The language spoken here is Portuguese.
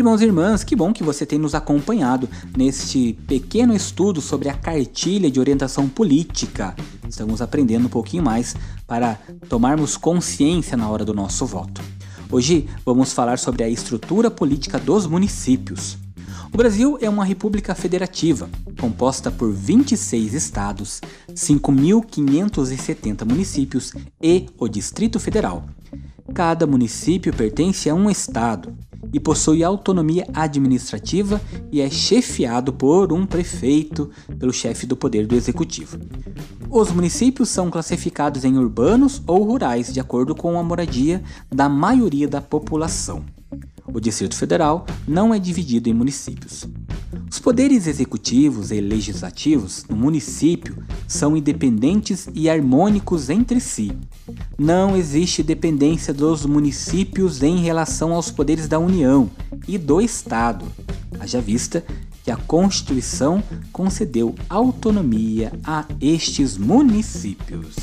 Irmãos e irmãs, que bom que você tem nos acompanhado neste pequeno estudo sobre a cartilha de orientação política. Estamos aprendendo um pouquinho mais para tomarmos consciência na hora do nosso voto. Hoje vamos falar sobre a estrutura política dos municípios. O Brasil é uma república federativa, composta por 26 estados, 5.570 municípios e o Distrito Federal. Cada município pertence a um estado e possui autonomia administrativa e é chefiado por um prefeito, pelo chefe do poder do executivo. Os municípios são classificados em urbanos ou rurais, de acordo com a moradia da maioria da população. O Distrito Federal não é dividido em municípios. Os poderes executivos e legislativos no município são independentes e harmônicos entre si. Não existe dependência dos municípios em relação aos poderes da União e do Estado, haja vista que a Constituição concedeu autonomia a estes municípios.